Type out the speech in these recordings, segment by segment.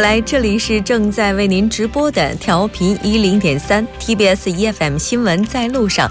来，这里是正在为您直播的调频一零点三 TBS EFM 新闻在路上。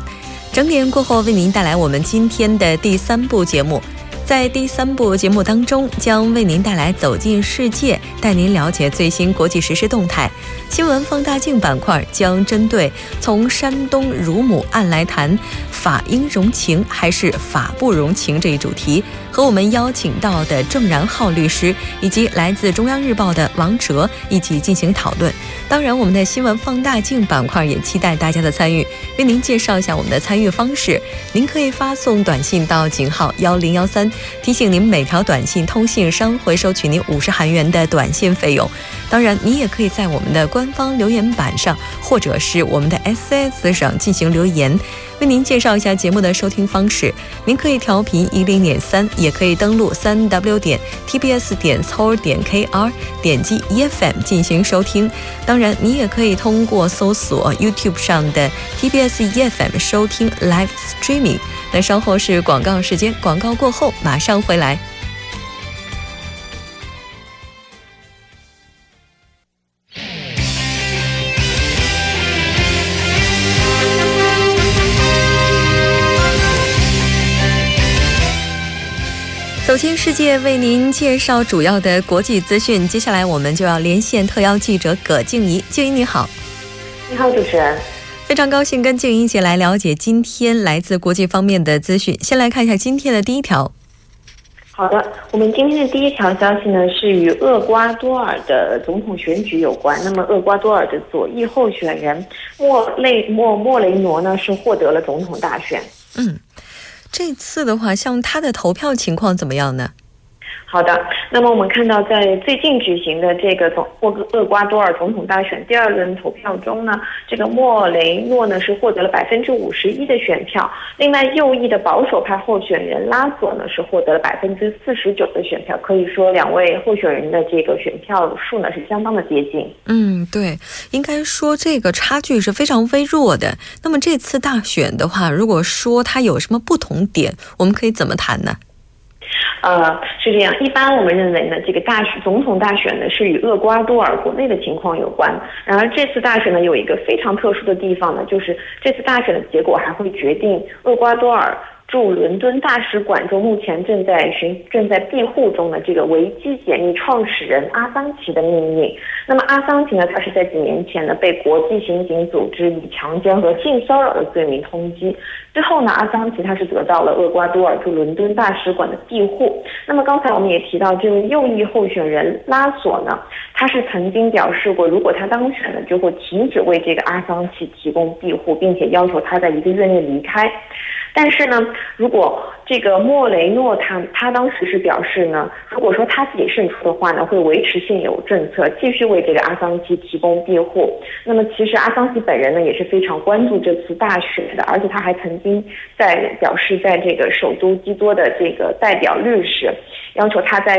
整点过后，为您带来我们今天的第三部节目。在第三部节目当中，将为您带来走进世界，带您了解最新国际时事动态。新闻放大镜板块将针对从山东乳母案来谈法应容情还是法不容情这一主题，和我们邀请到的郑然浩律师以及来自中央日报的王哲一起进行讨论。当然，我们的新闻放大镜板块也期待大家的参与。为您介绍一下我们的参与方式：您可以发送短信到井号幺零幺三。提醒您，每条短信通信商会收取您五十韩元的短信费用。当然，你也可以在我们的官方留言板上，或者是我们的 SS 上进行留言。为您介绍一下节目的收听方式：您可以调频一零点三，也可以登录三 W 点 TBS 点 c 点 KR，点击 EFM 进行收听。当然，你也可以通过搜索 YouTube 上的 TBS EFM 收听 Live Streaming。那稍后是广告时间，广告过后马上回来。走进世界，为您介绍主要的国际资讯。接下来我们就要连线特邀记者葛静怡。静怡你好，你好，主持人。非常高兴跟静怡一起来了解今天来自国际方面的资讯。先来看一下今天的第一条。好的，我们今天的第一条消息呢是与厄瓜多尔的总统选举有关。那么，厄瓜多尔的左翼候选人莫雷莫莫雷诺呢是获得了总统大选。嗯，这次的话，像他的投票情况怎么样呢？好的，那么我们看到，在最近举行的这个总厄厄瓜多尔总统大选第二轮投票中呢，这个莫雷诺呢是获得了百分之五十一的选票，另外右翼的保守派候选人拉索呢是获得了百分之四十九的选票，可以说两位候选人的这个选票数呢是相当的接近。嗯，对，应该说这个差距是非常微弱的。那么这次大选的话，如果说它有什么不同点，我们可以怎么谈呢？呃，是这样。一般我们认为呢，这个大选总统大选呢是与厄瓜多尔国内的情况有关。然而这次大选呢有一个非常特殊的地方呢，就是这次大选的结果还会决定厄瓜多尔。驻伦敦大使馆中，目前正在寻正在庇护中的这个维基解密创始人阿桑奇的命运。那么阿桑奇呢，他是在几年前呢被国际刑警组织以强奸和性骚扰的罪名通缉。之后呢，阿桑奇他是得到了厄瓜多尔驻伦敦大使馆的庇护。那么刚才我们也提到，这位右翼候选人拉索呢，他是曾经表示过，如果他当选了，就会停止为这个阿桑奇提供庇护，并且要求他在一个月内离开。但是呢，如果这个莫雷诺他他当时是表示呢，如果说他自己胜出的话呢，会维持现有政策，继续为这个阿桑奇提供庇护。那么其实阿桑奇本人呢也是非常关注这次大选的，而且他还曾经在表示，在这个首都基多的这个代表律师要求他在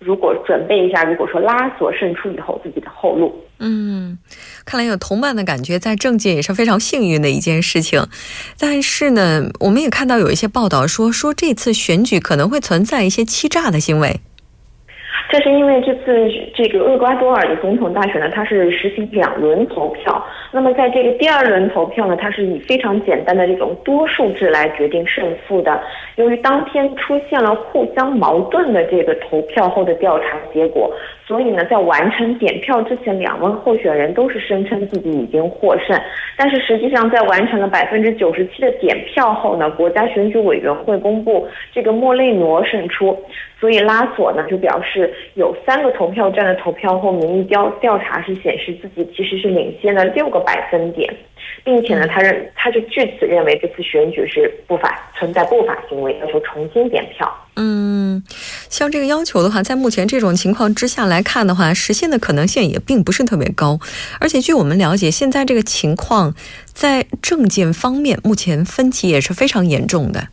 如果准备一下，如果说拉锁胜出以后自己的后路。嗯，看来有同伴的感觉，在政界也是非常幸运的一件事情。但是呢，我们也看到有一些报道说，说这次选举可能会存在一些欺诈的行为。这是因为这次这个厄瓜多尔的总统大选呢，它是实行两轮投票。那么在这个第二轮投票呢，它是以非常简单的这种多数制来决定胜负的。由于当天出现了互相矛盾的这个投票后的调查结果。所以呢，在完成点票之前，两位候选人都是声称自己已经获胜。但是实际上，在完成了百分之九十七的点票后呢，国家选举委员会公布这个莫雷诺胜出。所以拉索呢就表示，有三个投票站的投票后，民意调调查是显示自己其实是领先了六个百分点，并且呢，他认他就据此认为这次选举是不法存在不法行为，要求重新点票。嗯，像这个要求的话，在目前这种情况之下来看的话，实现的可能性也并不是特别高。而且据我们了解，现在这个情况在证件方面，目前分歧也是非常严重的。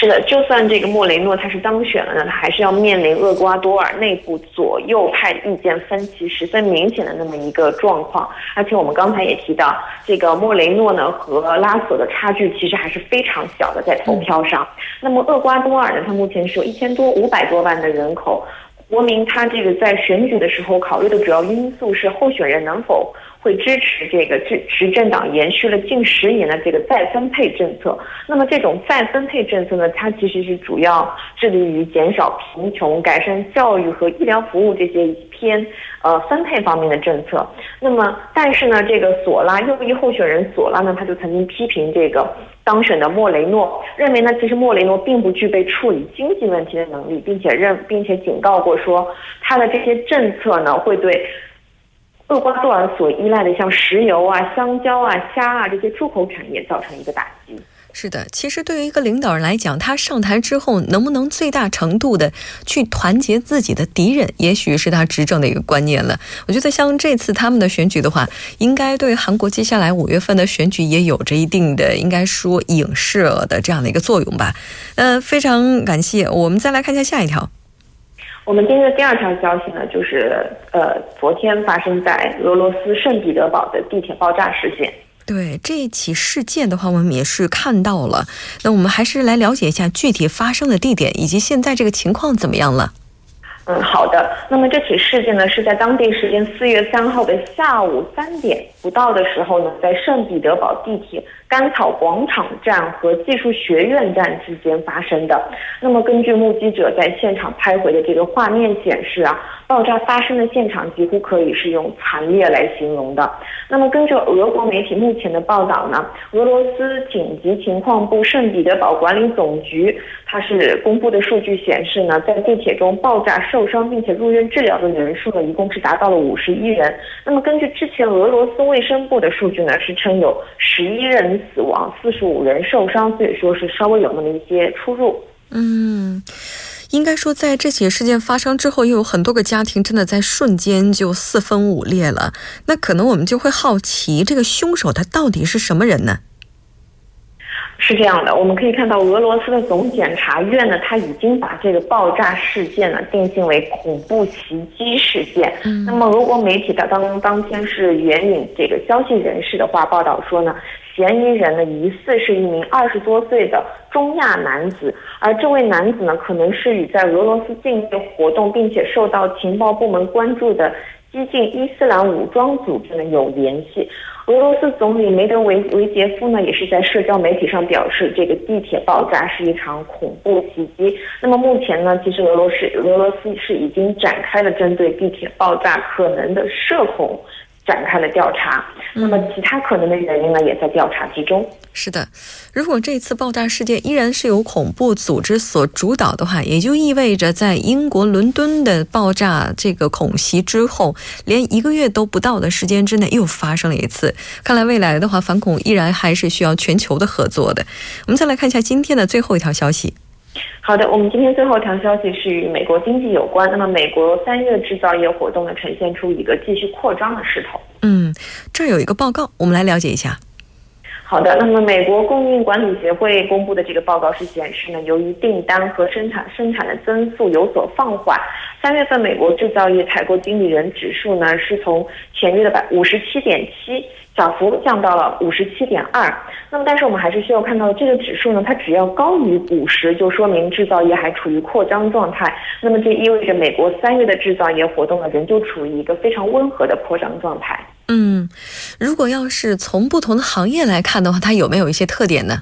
是的，就算这个莫雷诺他是当选了呢，他还是要面临厄瓜多尔内部左右派意见分歧十分明显的那么一个状况。而且我们刚才也提到，这个莫雷诺呢和拉索的差距其实还是非常小的，在投票上。那么厄瓜多尔呢，它目前是有一千多五百多万的人口。国民他这个在选举的时候考虑的主要因素是候选人能否。会支持这个执执政党延续了近十年的这个再分配政策。那么这种再分配政策呢，它其实是主要致力于减少贫穷、改善教育和医疗服务这些偏呃分配方面的政策。那么，但是呢，这个索拉右翼候选人索拉呢，他就曾经批评这个当选的莫雷诺，认为呢，其实莫雷诺并不具备处理经济问题的能力，并且认并且警告过说，他的这些政策呢会对。厄瓜多尔所依赖的像石油啊、香蕉啊、虾啊这些出口产业造成一个打击。是的，其实对于一个领导人来讲，他上台之后能不能最大程度的去团结自己的敌人，也许是他执政的一个观念了。我觉得像这次他们的选举的话，应该对韩国接下来五月份的选举也有着一定的应该说影视的这样的一个作用吧。呃，非常感谢。我们再来看一下下一条。我们今天的第二条消息呢，就是呃，昨天发生在俄罗斯圣彼得堡的地铁爆炸事件。对这一起事件的话，我们也是看到了。那我们还是来了解一下具体发生的地点以及现在这个情况怎么样了。嗯，好的。那么这起事件呢，是在当地时间四月三号的下午三点不到的时候呢，在圣彼得堡地铁。甘草广场站和技术学院站之间发生的。那么，根据目击者在现场拍回的这个画面显示啊，爆炸发生的现场几乎可以是用惨烈来形容的。那么，根据俄国媒体目前的报道呢，俄罗斯紧急情况部圣彼得堡管理总局它是公布的数据显示呢，在地铁中爆炸受伤并且入院治疗的人数呢，一共是达到了五十一人。那么，根据之前俄罗斯卫生部的数据呢，是称有十一人。死亡四十五人受伤，所以说是稍微有那么一些出入。嗯，应该说在这起事件发生之后，又有很多个家庭真的在瞬间就四分五裂了。那可能我们就会好奇，这个凶手他到底是什么人呢？是这样的，我们可以看到俄罗斯的总检察院呢，他已经把这个爆炸事件呢定性为恐怖袭击事件。那么俄国媒体的当当天是援引这个消息人士的话报道说呢。嫌疑人呢，疑似是一名二十多岁的中亚男子，而这位男子呢，可能是与在俄罗斯境内活动并且受到情报部门关注的激进伊斯兰武装组织呢有联系。俄罗斯总理梅德韦维杰夫呢，也是在社交媒体上表示，这个地铁爆炸是一场恐怖袭击。那么目前呢，其实俄罗斯俄罗斯是已经展开了针对地铁爆炸可能的涉恐。展开了调查，那么其他可能的原因呢，也在调查之中。是的，如果这次爆炸事件依然是由恐怖组织所主导的话，也就意味着在英国伦敦的爆炸这个恐袭之后，连一个月都不到的时间之内又发生了一次。看来未来的话，反恐依然还是需要全球的合作的。我们再来看一下今天的最后一条消息。好的，我们今天最后一条消息是与美国经济有关。那么，美国三月制造业活动呢，呈现出一个继续扩张的势头。嗯，这儿有一个报告，我们来了解一下。好的，那么美国供应管理协会公布的这个报告是显示呢，由于订单和生产生产的增速有所放缓，三月份美国制造业采购经理人指数呢，是从前月的百五十七点七。小幅降到了五十七点二，那么但是我们还是需要看到这个指数呢，它只要高于五十，就说明制造业还处于扩张状态。那么这意味着美国三月的制造业活动呢，仍旧处于一个非常温和的扩张状态。嗯，如果要是从不同的行业来看的话，它有没有一些特点呢？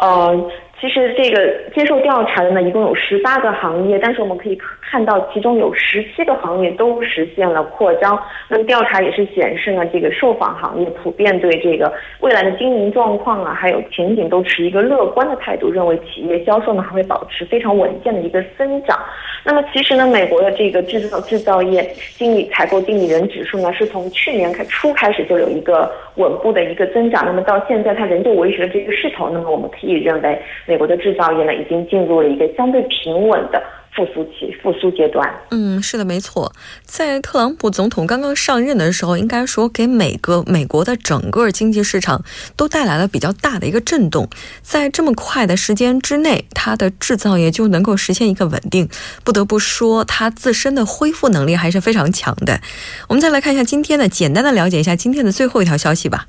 呃。其实这个接受调查的呢，一共有十八个行业，但是我们可以看到，其中有十七个行业都实现了扩张。那么调查也是显示呢，这个受访行业普遍对这个未来的经营状况啊，还有前景都持一个乐观的态度，认为企业销售呢还会保持非常稳健的一个增长。那么其实呢，美国的这个制造制造业经理采购经理人指数呢，是从去年开初开始就有一个稳步的一个增长，那么到现在它仍旧维持了这个势头。那么我们可以认为。美国的制造业呢，已经进入了一个相对平稳的复苏期、复苏阶段。嗯，是的，没错。在特朗普总统刚刚上任的时候，应该说给每个美国的整个经济市场都带来了比较大的一个震动。在这么快的时间之内，它的制造业就能够实现一个稳定，不得不说，它自身的恢复能力还是非常强的。我们再来看一下今天的，简单的了解一下今天的最后一条消息吧。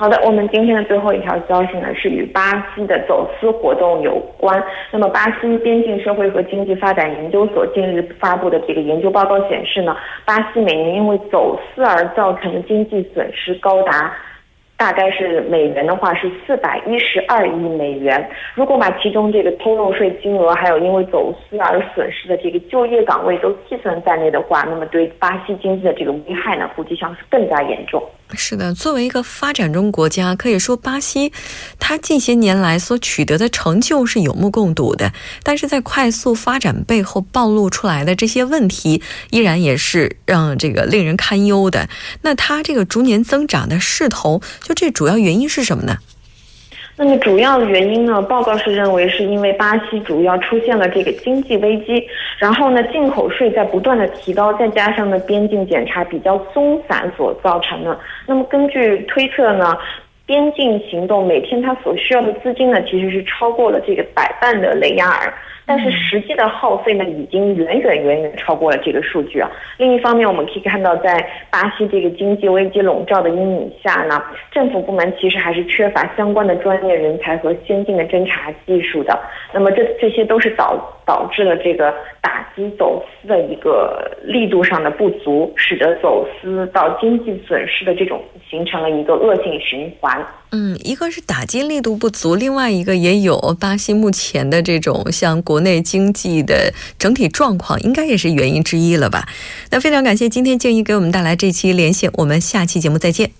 好的，我们今天的最后一条消息呢，是与巴西的走私活动有关。那么，巴西边境社会和经济发展研究所近日发布的这个研究报告显示呢，巴西每年因为走私而造成的经济损失高达。大概是美元的话是四百一十二亿美元。如果把其中这个偷漏税金额，还有因为走私而损失的这个就业岗位都计算在内的话，那么对巴西经济的这个危害呢，估计将是更加严重。是的，作为一个发展中国家，可以说巴西，它近些年来所取得的成就是有目共睹的。但是在快速发展背后暴露出来的这些问题，依然也是让这个令人堪忧的。那它这个逐年增长的势头，就这主要原因是什么呢？那么主要的原因呢？报告是认为是因为巴西主要出现了这个经济危机，然后呢进口税在不断的提高，再加上呢边境检查比较松散所造成的。那么根据推测呢，边境行动每天它所需要的资金呢，其实是超过了这个百万的雷亚尔。但是实际的耗费呢，已经远远远远超过了这个数据啊。另一方面，我们可以看到，在巴西这个经济危机笼罩的阴影下呢，政府部门其实还是缺乏相关的专业人才和先进的侦查技术的。那么这这些都是导导致了这个打击走私的一个力度上的不足，使得走私到经济损失的这种形成了一个恶性循环。嗯，一个是打击力度不足，另外一个也有巴西目前的这种像国内经济的整体状况，应该也是原因之一了吧？那非常感谢今天静怡给我们带来这期连线，我们下期节目再见。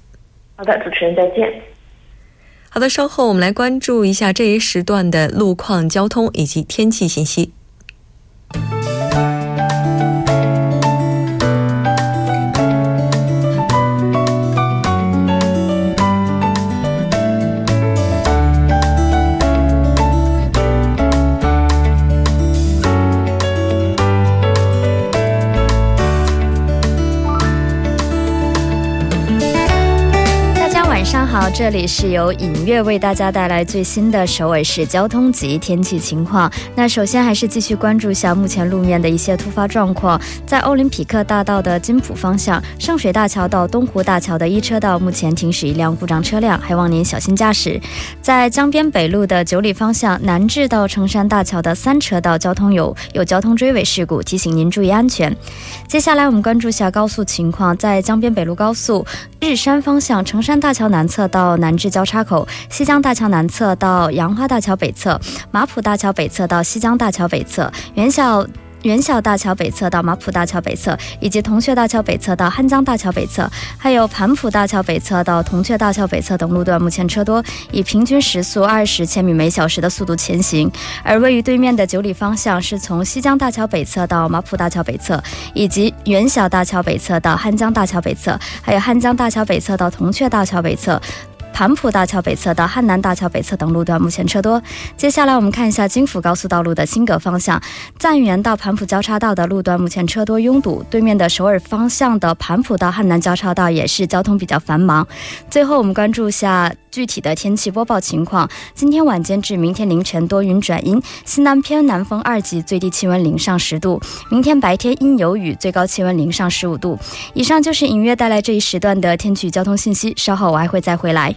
好的，主持人再见。好的，稍后我们来关注一下这一时段的路况、交通以及天气信息。好，这里是由影月为大家带来最新的首尔市交通及天气情况。那首先还是继续关注一下目前路面的一些突发状况。在奥林匹克大道的金浦方向，圣水大桥到东湖大桥的一车道目前停驶一辆故障车辆，还望您小心驾驶。在江边北路的九里方向，南至到成山大桥的三车道交通有有交通追尾事故，提醒您注意安全。接下来我们关注一下高速情况，在江边北路高速日山方向，成山大桥南侧。到南至交叉口，西江大桥南侧到杨花大桥北侧，马浦大桥北侧到西江大桥北侧，元小元小大桥北侧到马浦大桥北侧，以及铜雀大桥北侧到汉江大桥北侧，还有盘浦大桥北侧到铜雀大桥北侧等路段，目前车多，以平均时速二十千米每小时的速度前行。而位于对面的九里方向，是从西江大桥北侧到马浦大桥北侧，以及元小大桥北侧到汉江大桥北侧，还有汉江大桥北侧到铜雀大桥北侧。盘浦大桥北侧到汉南大桥北侧等路段目前车多。接下来我们看一下京釜高速道路的新葛方向，赞园到盘浦交叉道的路段目前车多拥堵。对面的首尔方向的盘浦到汉南交叉道也是交通比较繁忙。最后我们关注一下具体的天气播报情况。今天晚间至明天凌晨多云转阴，西南偏南风二级，最低气温零上十度。明天白天阴有雨，最高气温零上十五度。以上就是隐约带来这一时段的天气交通信息。稍后我还会再回来。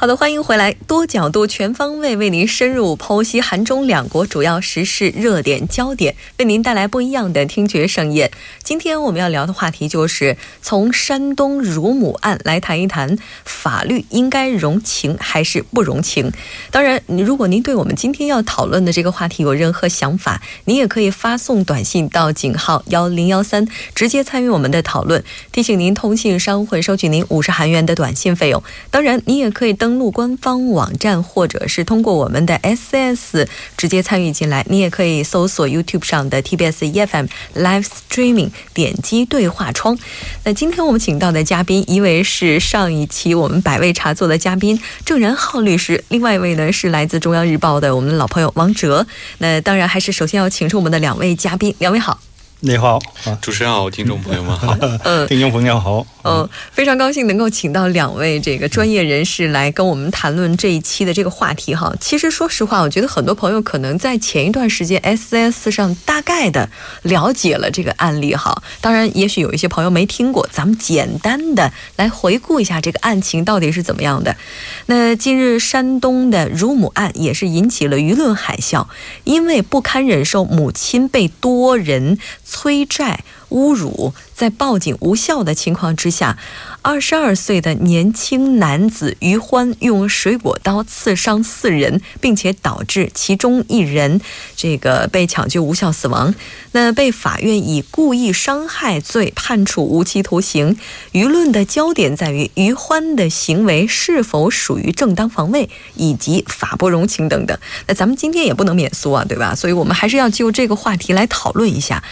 好的，欢迎回来，多角度、全方位为您深入剖析韩中两国主要时事热点焦点，为您带来不一样的听觉盛宴。今天我们要聊的话题就是从山东乳母案来谈一谈，法律应该容情还是不容情？当然，如果您对我们今天要讨论的这个话题有任何想法，您也可以发送短信到井号幺零幺三，直接参与我们的讨论。提醒您，通信商会收取您五十韩元的短信费用。当然，您也可以登。路官方网站，或者是通过我们的 S S 直接参与进来。你也可以搜索 YouTube 上的 TBS EFM Live Streaming，点击对话窗。那今天我们请到的嘉宾，一位是上一期我们百味茶座的嘉宾郑然浩律师，另外一位呢是来自中央日报的我们的老朋友王哲。那当然还是首先要请出我们的两位嘉宾，两位好。你好，主持人好，听众朋友们好，嗯，听众朋友好，嗯，非常高兴能够请到两位这个专业人士来跟我们谈论这一期的这个话题哈。其实说实话，我觉得很多朋友可能在前一段时间 S S 上大概的了解了这个案例哈，当然也许有一些朋友没听过，咱们简单的来回顾一下这个案情到底是怎么样的。那近日山东的乳母案也是引起了舆论海啸，因为不堪忍受母亲被多人。催债、侮辱，在报警无效的情况之下，二十二岁的年轻男子于欢用水果刀刺伤四人，并且导致其中一人这个被抢救无效死亡。那被法院以故意伤害罪判处无期徒刑。舆论的焦点在于于欢的行为是否属于正当防卫，以及法不容情等等。那咱们今天也不能免俗啊，对吧？所以我们还是要就这个话题来讨论一下。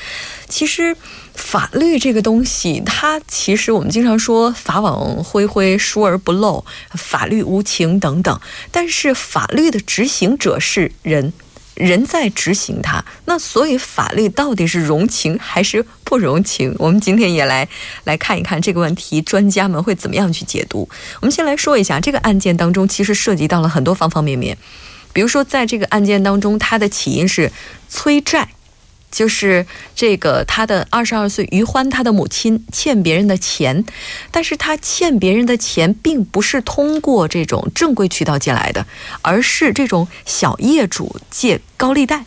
其实，法律这个东西，它其实我们经常说“法网恢恢，疏而不漏”，法律无情等等。但是，法律的执行者是人，人在执行它。那所以，法律到底是容情还是不容情？我们今天也来来看一看这个问题，专家们会怎么样去解读？我们先来说一下这个案件当中，其实涉及到了很多方方面面。比如说，在这个案件当中，它的起因是催债。就是这个，他的二十二岁于欢，他的母亲欠别人的钱，但是他欠别人的钱并不是通过这种正规渠道借来的，而是这种小业主借高利贷。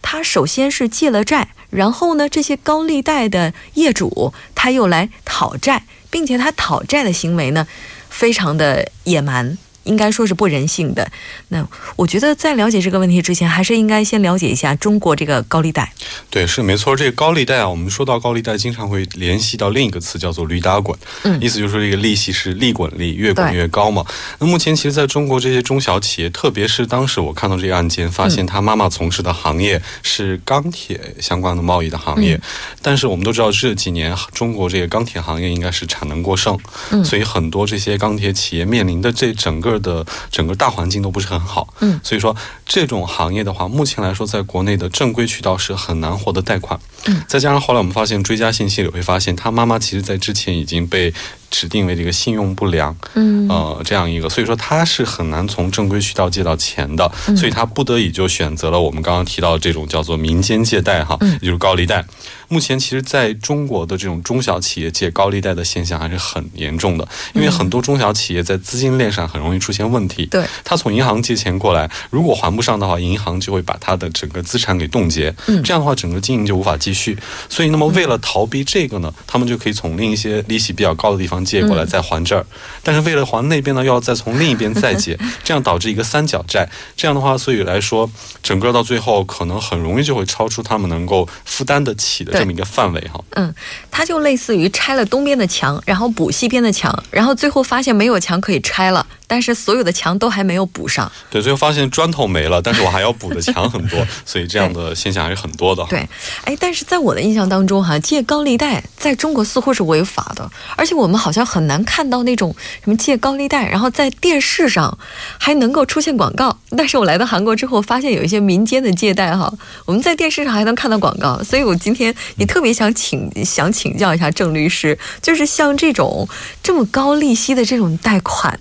他首先是借了债，然后呢，这些高利贷的业主他又来讨债，并且他讨债的行为呢，非常的野蛮。应该说是不人性的。那我觉得在了解这个问题之前，还是应该先了解一下中国这个高利贷。对，是没错。这个高利贷啊，我们说到高利贷，经常会联系到另一个词，叫做“驴打滚”。嗯，意思就是说这个利息是利滚利，越滚越高嘛。那目前其实在中国这些中小企业，特别是当时我看到这个案件，发现他妈妈从事的行业是钢铁相关的贸易的行业。但是我们都知道这几年中国这个钢铁行业应该是产能过剩，嗯，所以很多这些钢铁企业面临的这整个。的整个大环境都不是很好，嗯，所以说这种行业的话，目前来说，在国内的正规渠道是很难获得贷款，嗯，再加上后来我们发现追加信息里会发现，他妈妈其实在之前已经被。指定为这个信用不良，嗯，呃，这样一个，所以说他是很难从正规渠道借到钱的，所以他不得已就选择了我们刚刚提到这种叫做民间借贷，哈，也就是高利贷。目前其实在中国的这种中小企业借高利贷的现象还是很严重的，因为很多中小企业在资金链上很容易出现问题。对，他从银行借钱过来，如果还不上的话，银行就会把他的整个资产给冻结，嗯，这样的话整个经营就无法继续。所以，那么为了逃避这个呢，他们就可以从另一些利息比较高的地方。借过来再还这儿，但是为了还那边呢，要再从另一边再借，这样导致一个三角债。这样的话，所以来说，整个到最后可能很容易就会超出他们能够负担得起的这么一个范围哈。嗯，它就类似于拆了东边的墙，然后补西边的墙，然后最后发现没有墙可以拆了。但是所有的墙都还没有补上，对，最后发现砖头没了，但是我还要补的墙很多，所以这样的现象还是很多的。对，哎，但是在我的印象当中，哈，借高利贷在中国似乎是违法的，而且我们好像很难看到那种什么借高利贷，然后在电视上还能够出现广告。但是我来到韩国之后，发现有一些民间的借贷，哈，我们在电视上还能看到广告。所以我今天也特别想请想请教一下郑律师，就是像这种这么高利息的这种贷款。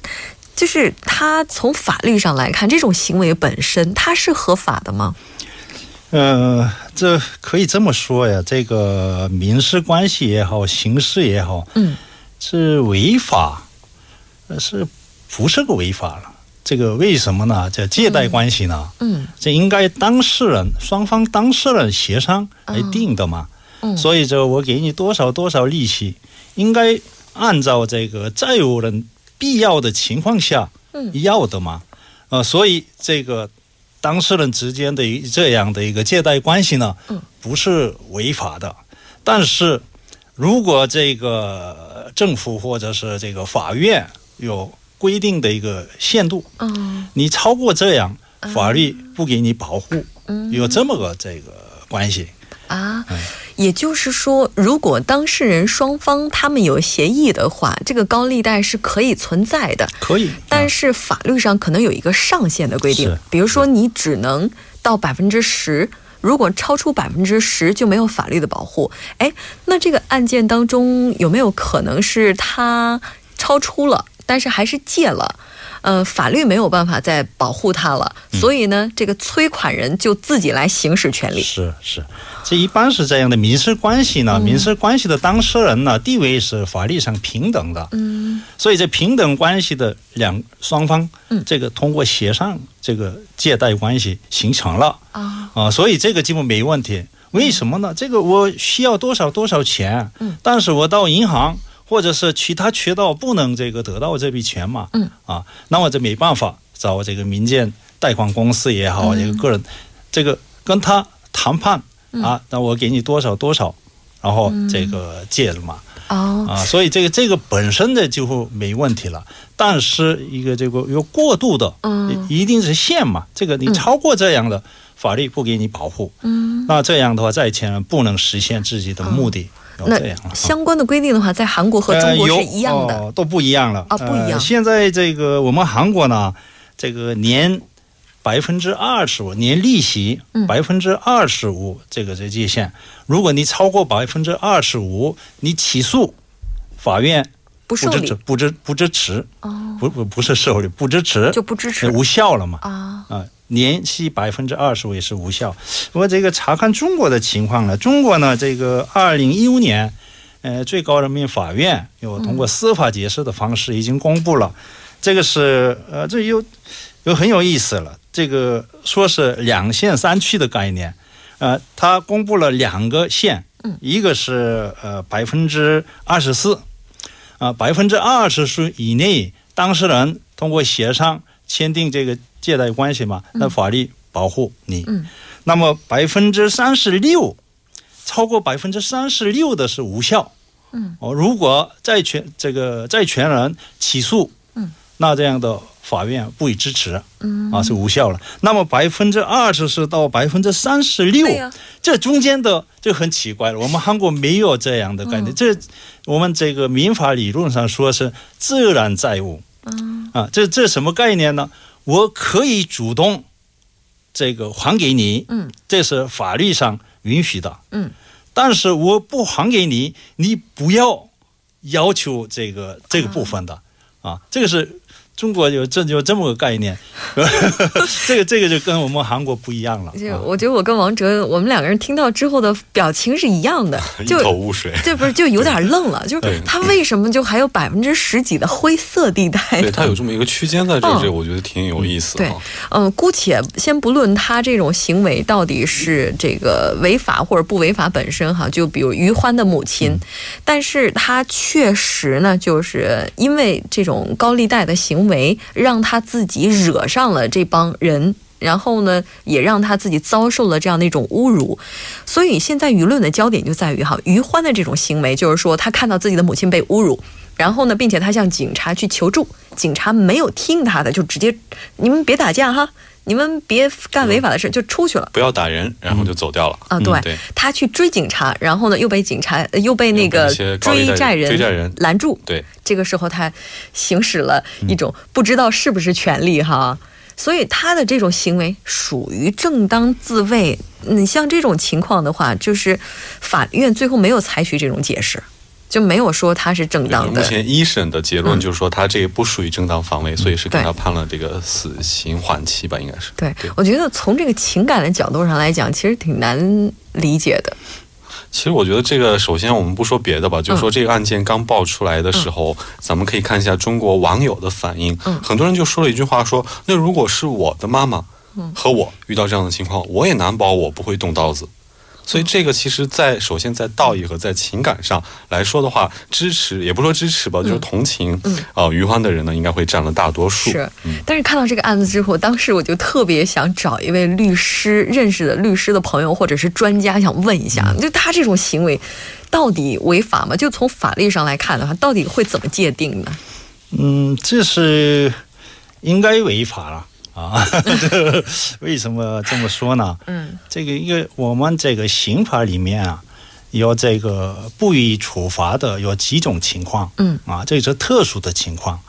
就是他从法律上来看，这种行为本身它是合法的吗？呃，这可以这么说呀，这个民事关系也好，刑事也好，嗯，是违法，是不是个违法了？这个为什么呢？这借贷关系呢？嗯，这应该当事人双方当事人协商来定的嘛。嗯，所以这我给你多少多少利息，应该按照这个债务人。必要的情况下，要的嘛，呃，所以这个当事人之间的这样的一个借贷关系呢，不是违法的。但是，如果这个政府或者是这个法院有规定的一个限度，嗯，你超过这样，法律不给你保护，有这么个这个关系啊。也就是说，如果当事人双方他们有协议的话，这个高利贷是可以存在的。可以，但是法律上可能有一个上限的规定，比如说你只能到百分之十。如果超出百分之十就没有法律的保护。哎，那这个案件当中有没有可能是他超出了，但是还是借了？呃，法律没有办法再保护他了，所以呢，这个催款人就自己来行使权利。是是，这一般是这样的。民事关系呢，民事关系的当事人呢，地位是法律上平等的。嗯，所以这平等关系的两双方，嗯，这个通过协商，这个借贷关系形成了啊啊，所以这个基本没问题。为什么呢？这个我需要多少多少钱，嗯，但是我到银行。或者是其他渠道不能这个得到这笔钱嘛？嗯啊，那我就没办法找这个民间贷款公司也好，一个个人，这个跟他谈判啊，那我给你多少多少，然后这个借了嘛。哦啊，所以这个这个本身的就没问题了。但是一个这个有过度的，嗯，一定是限嘛。这个你超过这样的，法律不给你保护。嗯，那这样的话，债权人不能实现自己的目的。那相关的规定的话，在韩国和中国是一样的，都不一样了。啊，不一样。现在这个我们韩国呢，这个年百分之二十五年利息百分之二十五这个这界限，如果你超过百分之二十五，你起诉法院不支持不支不支持。哦，不不不是受理不支持就不支持。无效了嘛。啊。啊。年息百分之二十五也是无效。不过这个查看中国的情况呢，中国呢，这个二零一五年，呃，最高人民法院又通过司法解释的方式已经公布了，这个是呃，这又又很有意思了。这个说是两县三区的概念，呃，他公布了两个县，一个是呃百分之二十四，啊，百分之二十四以内当事人通过协商签订这个。借贷关系嘛，那法律保护你。嗯，那么百分之三十六，超过百分之三十六的是无效。嗯，哦，如果债权这个债权人起诉，嗯，那这样的法院不予支持。嗯，啊是无效了。那么百分之二十是到百分之三十六，这中间的就很奇怪了。我们韩国没有这样的概念。这我们这个民法理论上说是自然债务。嗯，啊，这这什么概念呢？我可以主动这个还给你，嗯，这是法律上允许的，嗯，但是我不还给你，你不要要求这个这个部分的，啊，这个是。中国有这就这么个概念，这个这个就跟我们韩国不一样了。就我觉得我跟王哲，我们两个人听到之后的表情是一样的，一头雾水。这不是就有点愣了？就是他为什么就还有百分之十几的灰色地带？对他有这么一个区间在这，这我觉得挺有意思。对，嗯，姑且先不论他这种行为到底是这个违法或者不违法本身哈，就比如于欢的母亲，但是他确实呢，就是因为这种高利贷的行为。为让他自己惹上了这帮人，然后呢，也让他自己遭受了这样的一种侮辱，所以现在舆论的焦点就在于哈，于欢的这种行为，就是说他看到自己的母亲被侮辱，然后呢，并且他向警察去求助，警察没有听他的，就直接你们别打架哈。你们别干违法的事，就出去了。不要打人，然后就走掉了。啊，对，他去追警察，然后呢，又被警察又被那个追债人追债人拦住。对，这个时候他行使了一种不知道是不是权利哈，所以他的这种行为属于正当自卫。你像这种情况的话，就是法院最后没有采取这种解释。就没有说他是正当的。目前一审的结论就是说他这个不属于正当防卫，所以是给他判了这个死刑缓期吧，应该是。对，我觉得从这个情感的角度上来讲，其实挺难理解的。其实我觉得这个，首先我们不说别的吧，就是说这个案件刚爆出来的时候，咱们可以看一下中国网友的反应。嗯。很多人就说了一句话，说那如果是我的妈妈和我遇到这样的情况，我也难保我不会动刀子。所以这个其实，在首先在道义和在情感上来说的话，支持也不说支持吧，就是同情，嗯呃，于欢的人呢，应该会占了大多数。是，但是看到这个案子之后，当时我就特别想找一位律师认识的律师的朋友或者是专家，想问一下，就他这种行为到底违法吗？就从法律上来看的话，到底会怎么界定呢？嗯，这是应该违法了。啊，这为什么这么说呢？嗯，这个因为我们这个刑法里面啊，有这个不予处罚的有几种情况。嗯，啊，这是特殊的情况，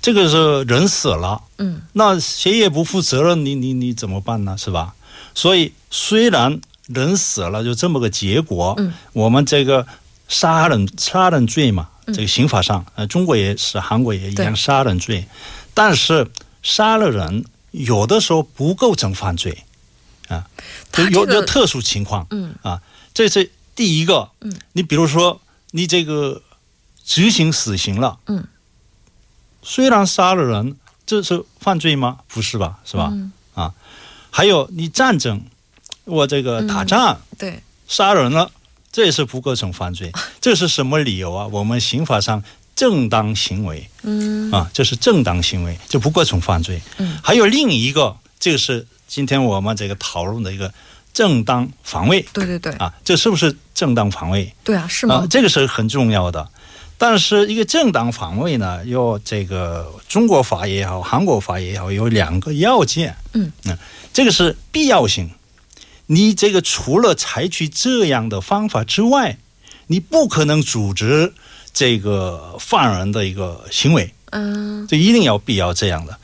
这个是人死了。嗯，那谁也不负责任，你你你怎么办呢？是吧？所以虽然人死了就这么个结果。嗯，我们这个杀人杀人罪嘛，这个刑法上，呃，中国也是，韩国也一样杀人罪，但是杀了人有的时候不构成犯罪，啊，有有特殊情况，嗯啊，这是第一个。嗯，你比如说你这个执行死刑了，嗯，虽然杀了人，这是犯罪吗？不是吧？是吧？啊，还有你战争。我这个打仗，对，杀人了，这也是不构成犯罪。这是什么理由啊？我们刑法上正当行为，嗯，啊，这是正当行为，这不构成犯罪。嗯，还有另一个，这个是今天我们这个讨论的一个正当防卫。对对对，啊，这是不是正当防卫？对啊，是吗？这个是很重要的。但是一个正当防卫呢，要这个中国法也好，韩国法也好，有两个要件。嗯嗯，这个是必要性。你这个除了采取这样的方法之外，你不可能组织这个犯人的一个行为，嗯，就一定要必要这样的。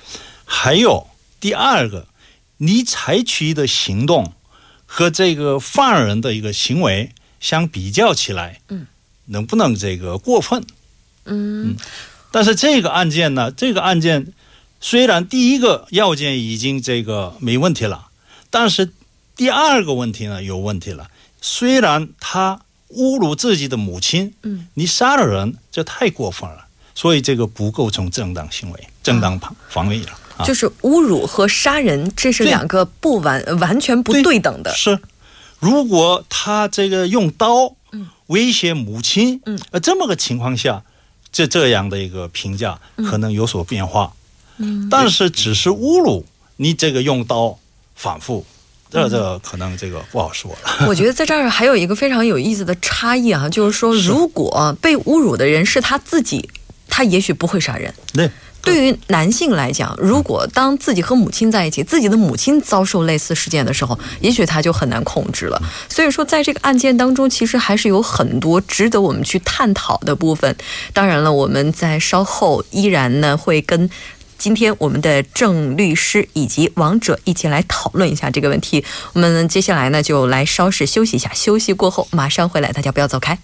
还有第二个，你采取的行动和这个犯人的一个行为相比较起来，嗯，能不能这个过分？嗯，但是这个案件呢，这个案件虽然第一个要件已经这个没问题了，但是。第二个问题呢，有问题了。虽然他侮辱自己的母亲，嗯，你杀了人，这太过分了，所以这个不构成正当行为、正当防防卫了。就是侮辱和杀人，这是两个不完完全不对等的。是，如果他这个用刀威胁母亲，嗯，呃，这么个情况下，这这样的一个评价可能有所变化。嗯，但是只是侮辱，你这个用刀反复。这这可能这个不好说了。我觉得在这儿还有一个非常有意思的差异啊，就是说，如果被侮辱的人是他自己，他也许不会杀人。对，对于男性来讲，如果当自己和母亲在一起，自己的母亲遭受类似事件的时候，也许他就很难控制了。所以说，在这个案件当中，其实还是有很多值得我们去探讨的部分。当然了，我们在稍后依然呢会跟。今天我们的郑律师以及王者一起来讨论一下这个问题。我们接下来呢就来稍事休息一下，休息过后马上回来，大家不要走开。